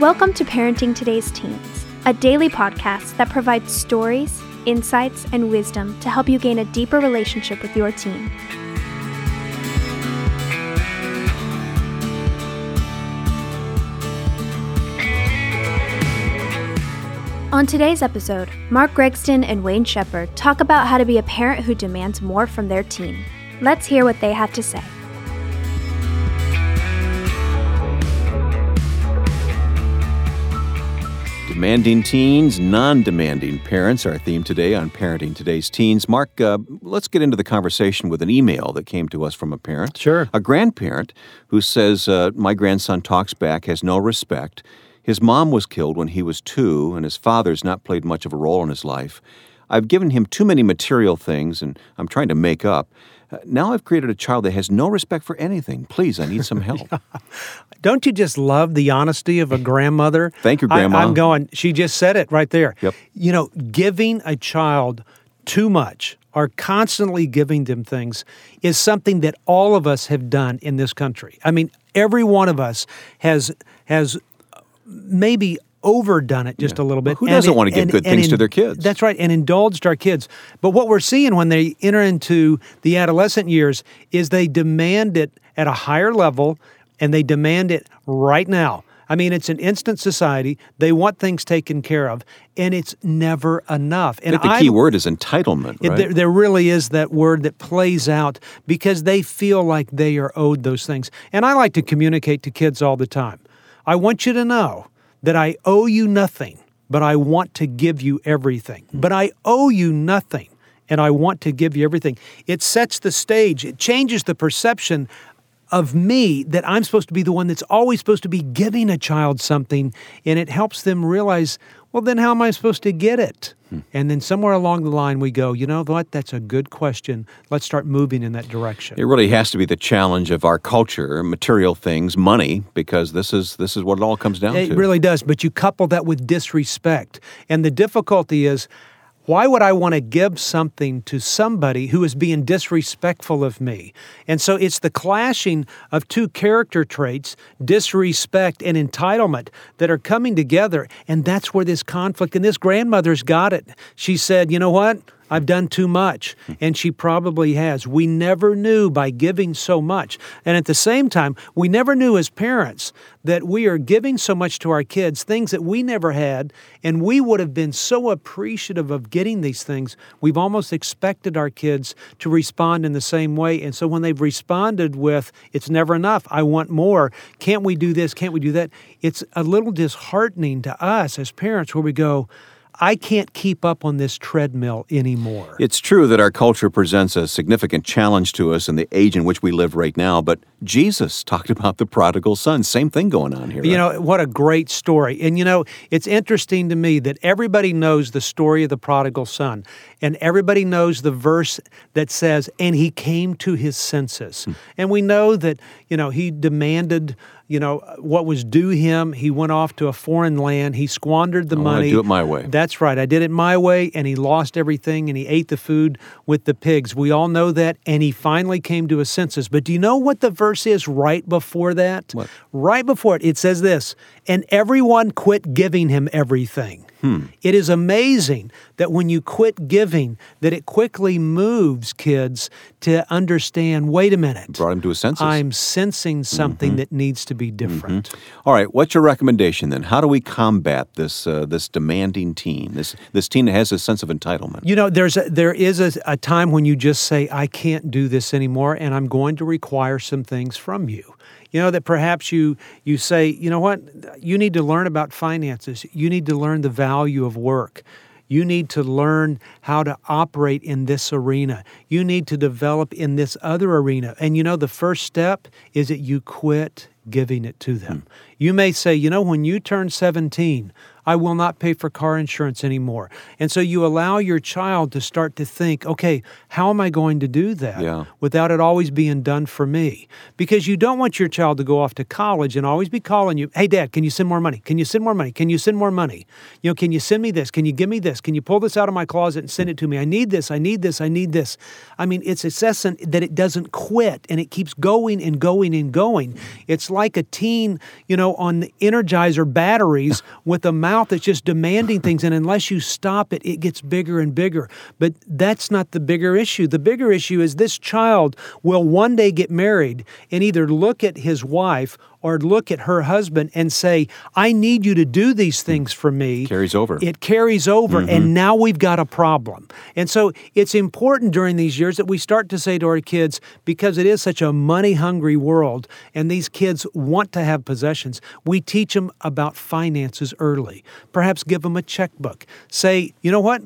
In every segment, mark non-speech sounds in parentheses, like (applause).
Welcome to Parenting Today's Teens, a daily podcast that provides stories, insights, and wisdom to help you gain a deeper relationship with your teen. On today's episode, Mark Gregston and Wayne Shepherd talk about how to be a parent who demands more from their teen. Let's hear what they have to say. Demanding teens, non demanding parents, our theme today on Parenting Today's Teens. Mark, uh, let's get into the conversation with an email that came to us from a parent. Sure. A grandparent who says, uh, My grandson talks back, has no respect. His mom was killed when he was two, and his father's not played much of a role in his life. I've given him too many material things, and I'm trying to make up. Uh, now I've created a child that has no respect for anything. Please, I need some help. (laughs) Don't you just love the honesty of a grandmother? (laughs) Thank you, I- Grandma. I'm going, she just said it right there. Yep. You know, giving a child too much or constantly giving them things is something that all of us have done in this country. I mean, every one of us has has maybe overdone it just a little bit. Who doesn't it- wanna give and- good and things to in- their kids? That's right, and indulged our kids. But what we're seeing when they enter into the adolescent years is they demand it at a higher level and they demand it right now. I mean, it's an instant society. They want things taken care of, and it's never enough. And think the I- key word is entitlement, it- right? there, there really is that word that plays out because they feel like they are owed those things. And I like to communicate to kids all the time. I want you to know that I owe you nothing, but I want to give you everything. Hmm. But I owe you nothing, and I want to give you everything. It sets the stage, it changes the perception of me that I'm supposed to be the one that's always supposed to be giving a child something, and it helps them realize, well, then how am I supposed to get it? Hmm. And then somewhere along the line, we go, you know what? That's a good question. Let's start moving in that direction. It really has to be the challenge of our culture, material things, money, because this is this is what it all comes down It to. It really does. But you couple that with disrespect. And the difficulty is, why would I want to give something to somebody who is being disrespectful of me? And so it's the clashing of two character traits, disrespect and entitlement, that are coming together. And that's where this conflict, and this grandmother's got it. She said, you know what? I've done too much. And she probably has. We never knew by giving so much. And at the same time, we never knew as parents that we are giving so much to our kids, things that we never had. And we would have been so appreciative of getting these things. We've almost expected our kids to respond in the same way. And so when they've responded with, it's never enough, I want more, can't we do this, can't we do that? It's a little disheartening to us as parents where we go, I can't keep up on this treadmill anymore. It's true that our culture presents a significant challenge to us in the age in which we live right now, but Jesus talked about the prodigal son. Same thing going on here. You right? know, what a great story. And you know, it's interesting to me that everybody knows the story of the prodigal son, and everybody knows the verse that says, and he came to his senses. Hmm. And we know that, you know, he demanded, you know, what was due him. He went off to a foreign land, he squandered the I money. do it my way. That's right. I did it my way, and he lost everything, and he ate the food with the pigs. We all know that, and he finally came to his senses. But do you know what the verse is right before that? What? Right before it, it says this, and everyone quit giving him everything. Hmm. It is amazing that when you quit giving, that it quickly moves kids to understand, wait a minute. Brought him to his senses. I'm sensing something Mm-hmm. that needs to be different. All right, what's your recommendation then? How do we combat this uh, this demanding teen? This this teen that has a sense of entitlement. You know, there's a, there is a, a time when you just say, I can't do this anymore, and I'm going to require some things from you. You know that perhaps you you say, you know what, you need to learn about finances. You need to learn the value of work. You need to learn how to operate in this arena. You need to develop in this other arena. And you know, the first step is that you quit giving it to them. Hmm. You may say, you know, when you turn 17, I will not pay for car insurance anymore. And so you allow your child to start to think, okay, how am I going to do that Yeah. without it always being done for me? Because you don't want your child to go off to college and always be calling you, hey, dad, can you send more money? Can you send more money? Can you send more money? You know, can you send me this? Can you give me this? Can you pull this out of my closet and send it to me? I need this. I need this. I need this. I mean, it's incessant that it doesn't quit and it keeps going and going and going. It's it's like a teen, you know, on the Energizer batteries (laughs) with a mouth that's just demanding things. And unless you stop it, it gets bigger and bigger. But that's not the bigger issue. The bigger issue is this child will one day get married and either look at his wife or look at her husband and say, I need you to do these things for me. Carries over. It carries over, mm-hmm. and now we've got a problem. And so it's important during these years that we start to say to our kids, because it is such a money hungry world, and these kids want to have possessions, we teach them about finances early. Perhaps give them a checkbook. Say, you know what?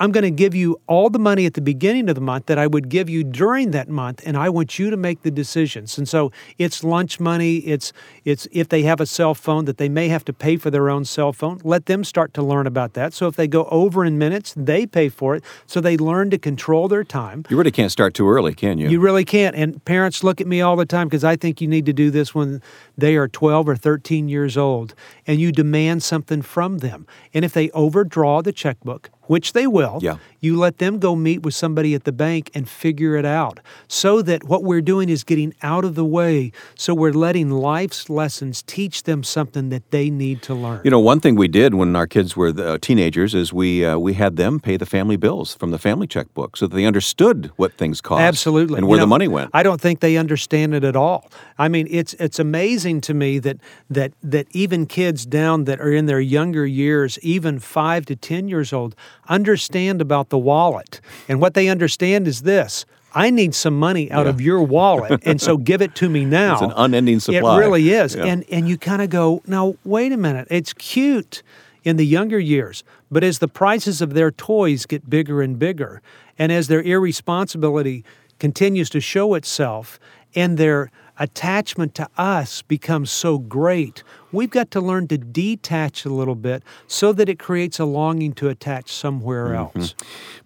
I'm going to give you all the money at the beginning of the month that I would give you during that month, and I want you to make the decisions. And so it's lunch money. It's it's if they have a cell phone that they may have to pay for their own cell phone. Let them start to learn about that. So if they go over in minutes, they pay for it. So they learn to control their time. You really can't start too early, can you? You really can't. And parents look at me all the time because I think you need to do this when they are 12 or 13 years old, and you demand something from them. And if they overdraw the checkbook which they will, yeah. You let them go meet with somebody at the bank and figure it out so that what we're doing is getting out of the way. So we're letting life's lessons teach them something that they need to learn. You know, one thing we did when our kids were uh, teenagers is we, uh, we had them pay the family bills from the family checkbook so that they understood what things cost. Absolutely. And where you know, the money went. I don't think they understand it at all. I mean, it's, it's amazing to me that, that, that even kids down that are in their younger years, even five to 10 years old, understand about the wallet. And what they understand is this I need some money out yeah. of your wallet, and so give it to me now. (laughs) It's an unending supply. It really is. Yeah. And and you kind of go, now wait a minute. It's cute in the younger years, but as the prices of their toys get bigger and bigger, and as their irresponsibility continues to show itself, and their attachment to us becomes so great, we've got to learn to detach a little bit so that it creates a longing to attach somewhere mm-hmm. else.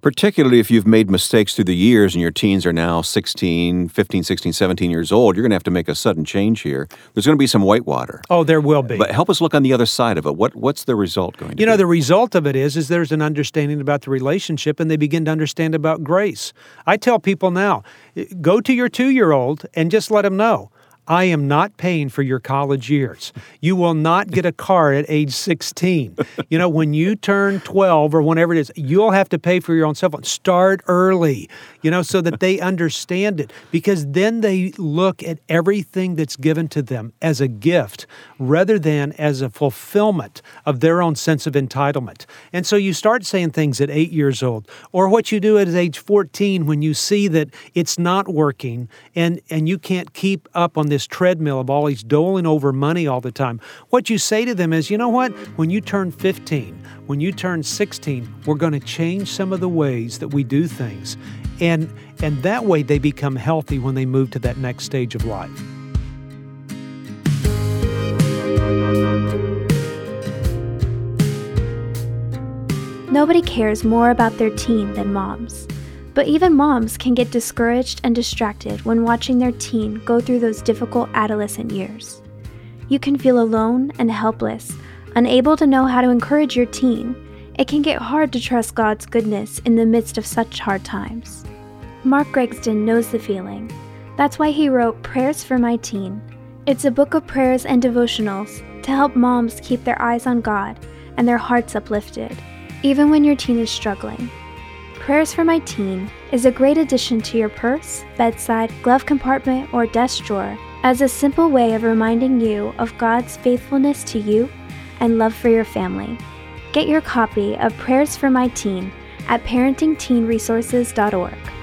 Particularly if you've made mistakes through the years and your teens are now 16, 15, 16, 17 years old, you're going to have to make a sudden change here. There's going to be some whitewater. Oh, there will be. But help us look on the other side of it. What what's the result going to You know, be? the result of it is is there's an understanding about the relationship and they begin to understand about grace. I tell people now, go to your 2-year-old and just let him know I am not paying for your college years. You will not get a car at age 16. You know, when you turn 12 or whenever it is, you'll have to pay for your own cell phone. Start early, you know, so that they understand it because then they look at everything that's given to them as a gift rather than as a fulfillment of their own sense of entitlement. And so you start saying things at eight years old or what you do at age 14 when you see that it's not working and, and you can't keep up on this treadmill of always doling over money all the time. What you say to them is, you know what? When you turn 15, when you turn 16, we're going to change some of the ways that we do things. And, and that way they become healthy when they move to that next stage of life. Nobody cares more about their teen than moms. But even moms can get discouraged and distracted when watching their teen go through those difficult adolescent years. You can feel alone and helpless, unable to know how to encourage your teen. It can get hard to trust God's goodness in the midst of such hard times. Mark Gregston knows the feeling. That's why he wrote Prayers for My Teen. It's a book of prayers and devotionals to help moms keep their eyes on God and their hearts uplifted, even when your teen is struggling. Prayers for My Teen is a great addition to your purse, bedside, glove compartment, or desk drawer as a simple way of reminding you of God's faithfulness to you and love for your family. Get your copy of Prayers for My Teen at parentingteenresources.org.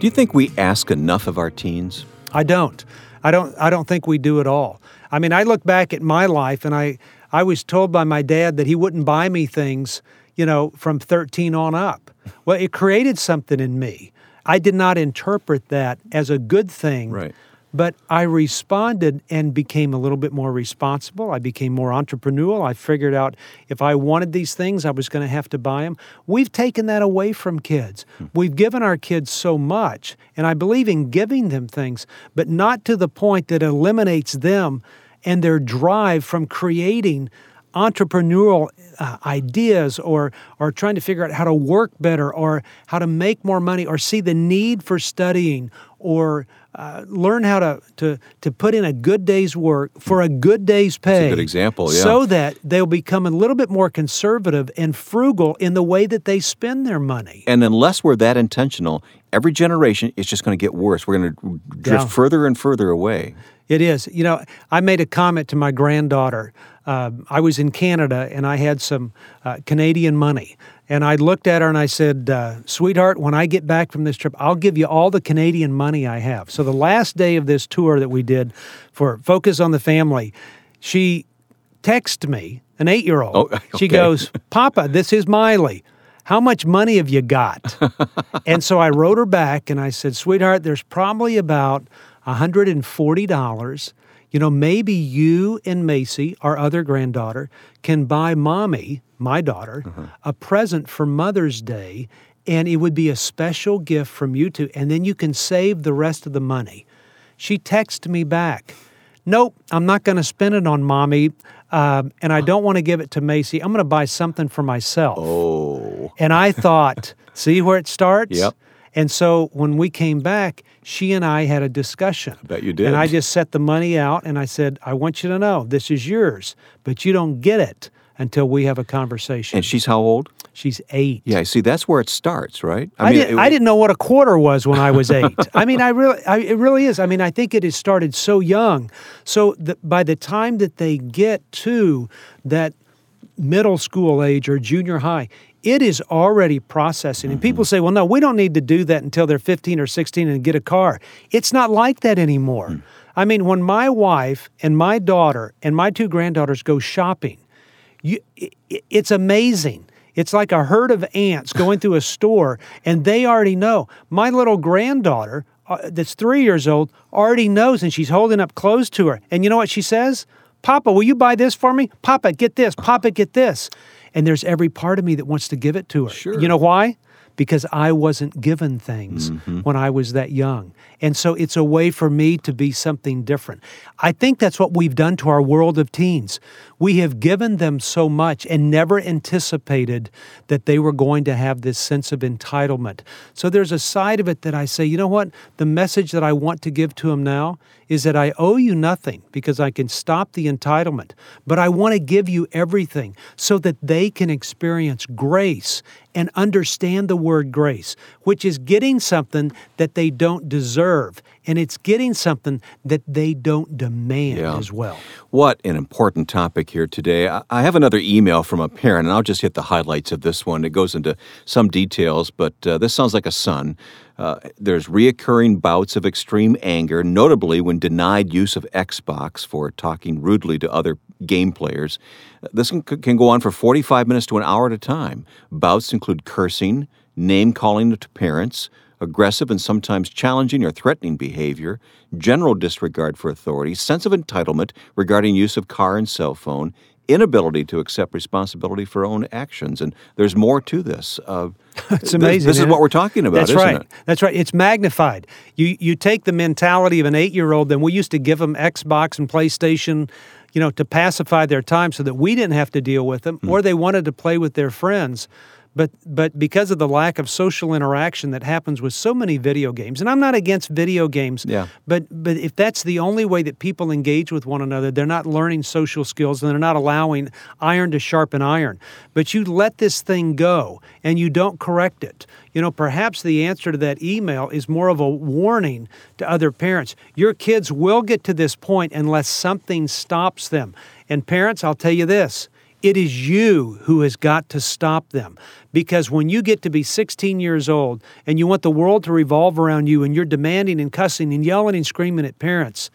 Do you think we ask enough of our teens? I don't. I don't I don't think we do at all. I mean, I look back at my life and I I was told by my dad that he wouldn't buy me things, you know, from 13 on up. Well, it created something in me. I did not interpret that as a good thing. Right. But I responded and became a little bit more responsible. I became more entrepreneurial. I figured out if I wanted these things, I was going to have to buy them. We've taken that away from kids. Hmm. We've given our kids so much, and I believe in giving them things, but not to the point that eliminates them and their drive from creating entrepreneurial uh, ideas or or trying to figure out how to work better or how to make more money or see the need for studying or uh, learn how to, to to put in a good day's work for a good day's pay. good example, yeah. So that they'll become a little bit more conservative and frugal in the way that they spend their money. And unless we're that intentional, every generation is just going to get worse. We're going to drift Yeah. further and further away. It is. You know, I made a comment to my granddaughter. Um, I was in Canada and I had some uh, Canadian money. And I looked at her and I said, uh, Sweetheart, when I get back from this trip, I'll give you all the Canadian money I have. So the last day of this tour that we did for Focus on the Family, she texted me, an eight year old. Oh, (laughs) She goes, Papa, this is Miley. How much money have you got? (laughs) and so I wrote her back and I said, Sweetheart, there's probably about $140. You know, maybe you and Macy, our other granddaughter, can buy mommy, my daughter, a present for Mother's Day, and it would be a special gift from you two, and then you can save the rest of the money. She texted me back, Nope, I'm not going to spend it on mommy, um, and I don't want to give it to Macy. I'm going to buy something for myself. Oh, And I thought, (laughs) see where it starts? Yep. And so when we came back, she and I had a discussion. I bet you did. And I just set the money out and I said, I want you to know this is yours, but you don't get it until we have a conversation. and she's how old? She's eight. Yeah, see, that's where it starts, right? I, didn't, it- I didn't know what a quarter was when I was eight. I mean, I really, I, it really is. I mean, I think it has started so young. So that by the time that they get to that middle school age or junior high, it is already processing. And people say, well, no, we don't need to do that until they're 15 or 16 and get a car. It's not like that anymore. I mean, when my wife and my daughter and my two granddaughters go shopping, you, i- i- it's amazing. It's like a herd of ants going through a store, and they already know. My little granddaughter, uh, that's three years old, already knows, and she's holding up clothes to her. And you know what she says? Papa, will you buy this for me? Papa, get this. Papa, get this. And there's every part of me that wants to give it to her. Sure. You know why? Because I wasn't given things Mm-hmm. when I was that young. And so it's a way for me to be something different. I think that's what we've done to our world of teens. We have given them so much and never anticipated that they were going to have this sense of entitlement. So there's a side of it that I say, you know what? The message that I want to give to them now is that I owe you nothing because I can stop the entitlement, but I want to give you everything so that they can experience grace and understand the word grace, which is getting something that they don't deserve, and it's getting something that they don't demand Yeah. as well. What an important topic here today. I- I have another email from a parent, and I'll just hit the highlights of this one. It goes into some details, but uh, this sounds like a son. Uh, there's reoccurring bouts of extreme anger, notably when denied use of Xbox for talking rudely to other game players. This can, can go on for 45 minutes to an hour at a time. Bouts include cursing, name calling to parents, aggressive and sometimes challenging or threatening behavior, general disregard for authority, sense of entitlement regarding use of car and cell phone, inability to accept responsibility for own actions. And there's more to this. Uh, (laughs) It's amazing. This, is isn't what we're talking about, That's isn't right. it? That's right. It's magnified. You you take the mentality of an eight year old. Then we used to give them Xbox and PlayStation, you know, to pacify their time, so that we didn't have to deal with them, Hmm. or they wanted to play with their friends. But but because of the lack of social interaction that happens with so many video games, and I'm not against video games. Yeah. But but if that's the only way that people engage with one another, they're not learning social skills and they're not allowing iron to sharpen iron. But you let this thing go and you don't correct it. You know, perhaps the answer to that email is more of a warning to other parents. Your kids will get to this point unless something stops them. And parents, I'll tell you this. It is you who has got to stop them. Because when you get to be 16 years old and you want the world to revolve around you and you're demanding and cussing and yelling and screaming at parents,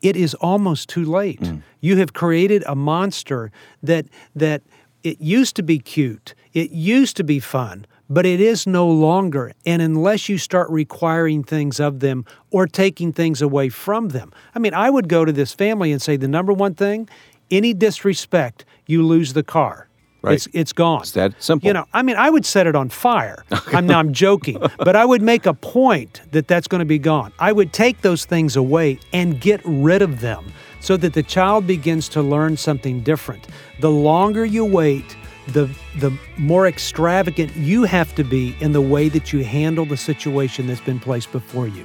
it is almost too late. Mm. You have created a monster that that it used to be cute, it used to be fun, but it is no longer. And unless you start requiring things of them or taking things away from them, I mean, I would go to this family and say the number one thing: any disrespect, you lose the car. Right. It's it's gone. It's that simple. You know, I mean, I would set it on fire. (laughs) I'm now I'm joking, but I would make a point that that's going to be gone. I would take those things away and get rid of them so that the child begins to learn something different. The longer you wait, the, the more extravagant you have to be in the way that you handle the situation that's been placed before you.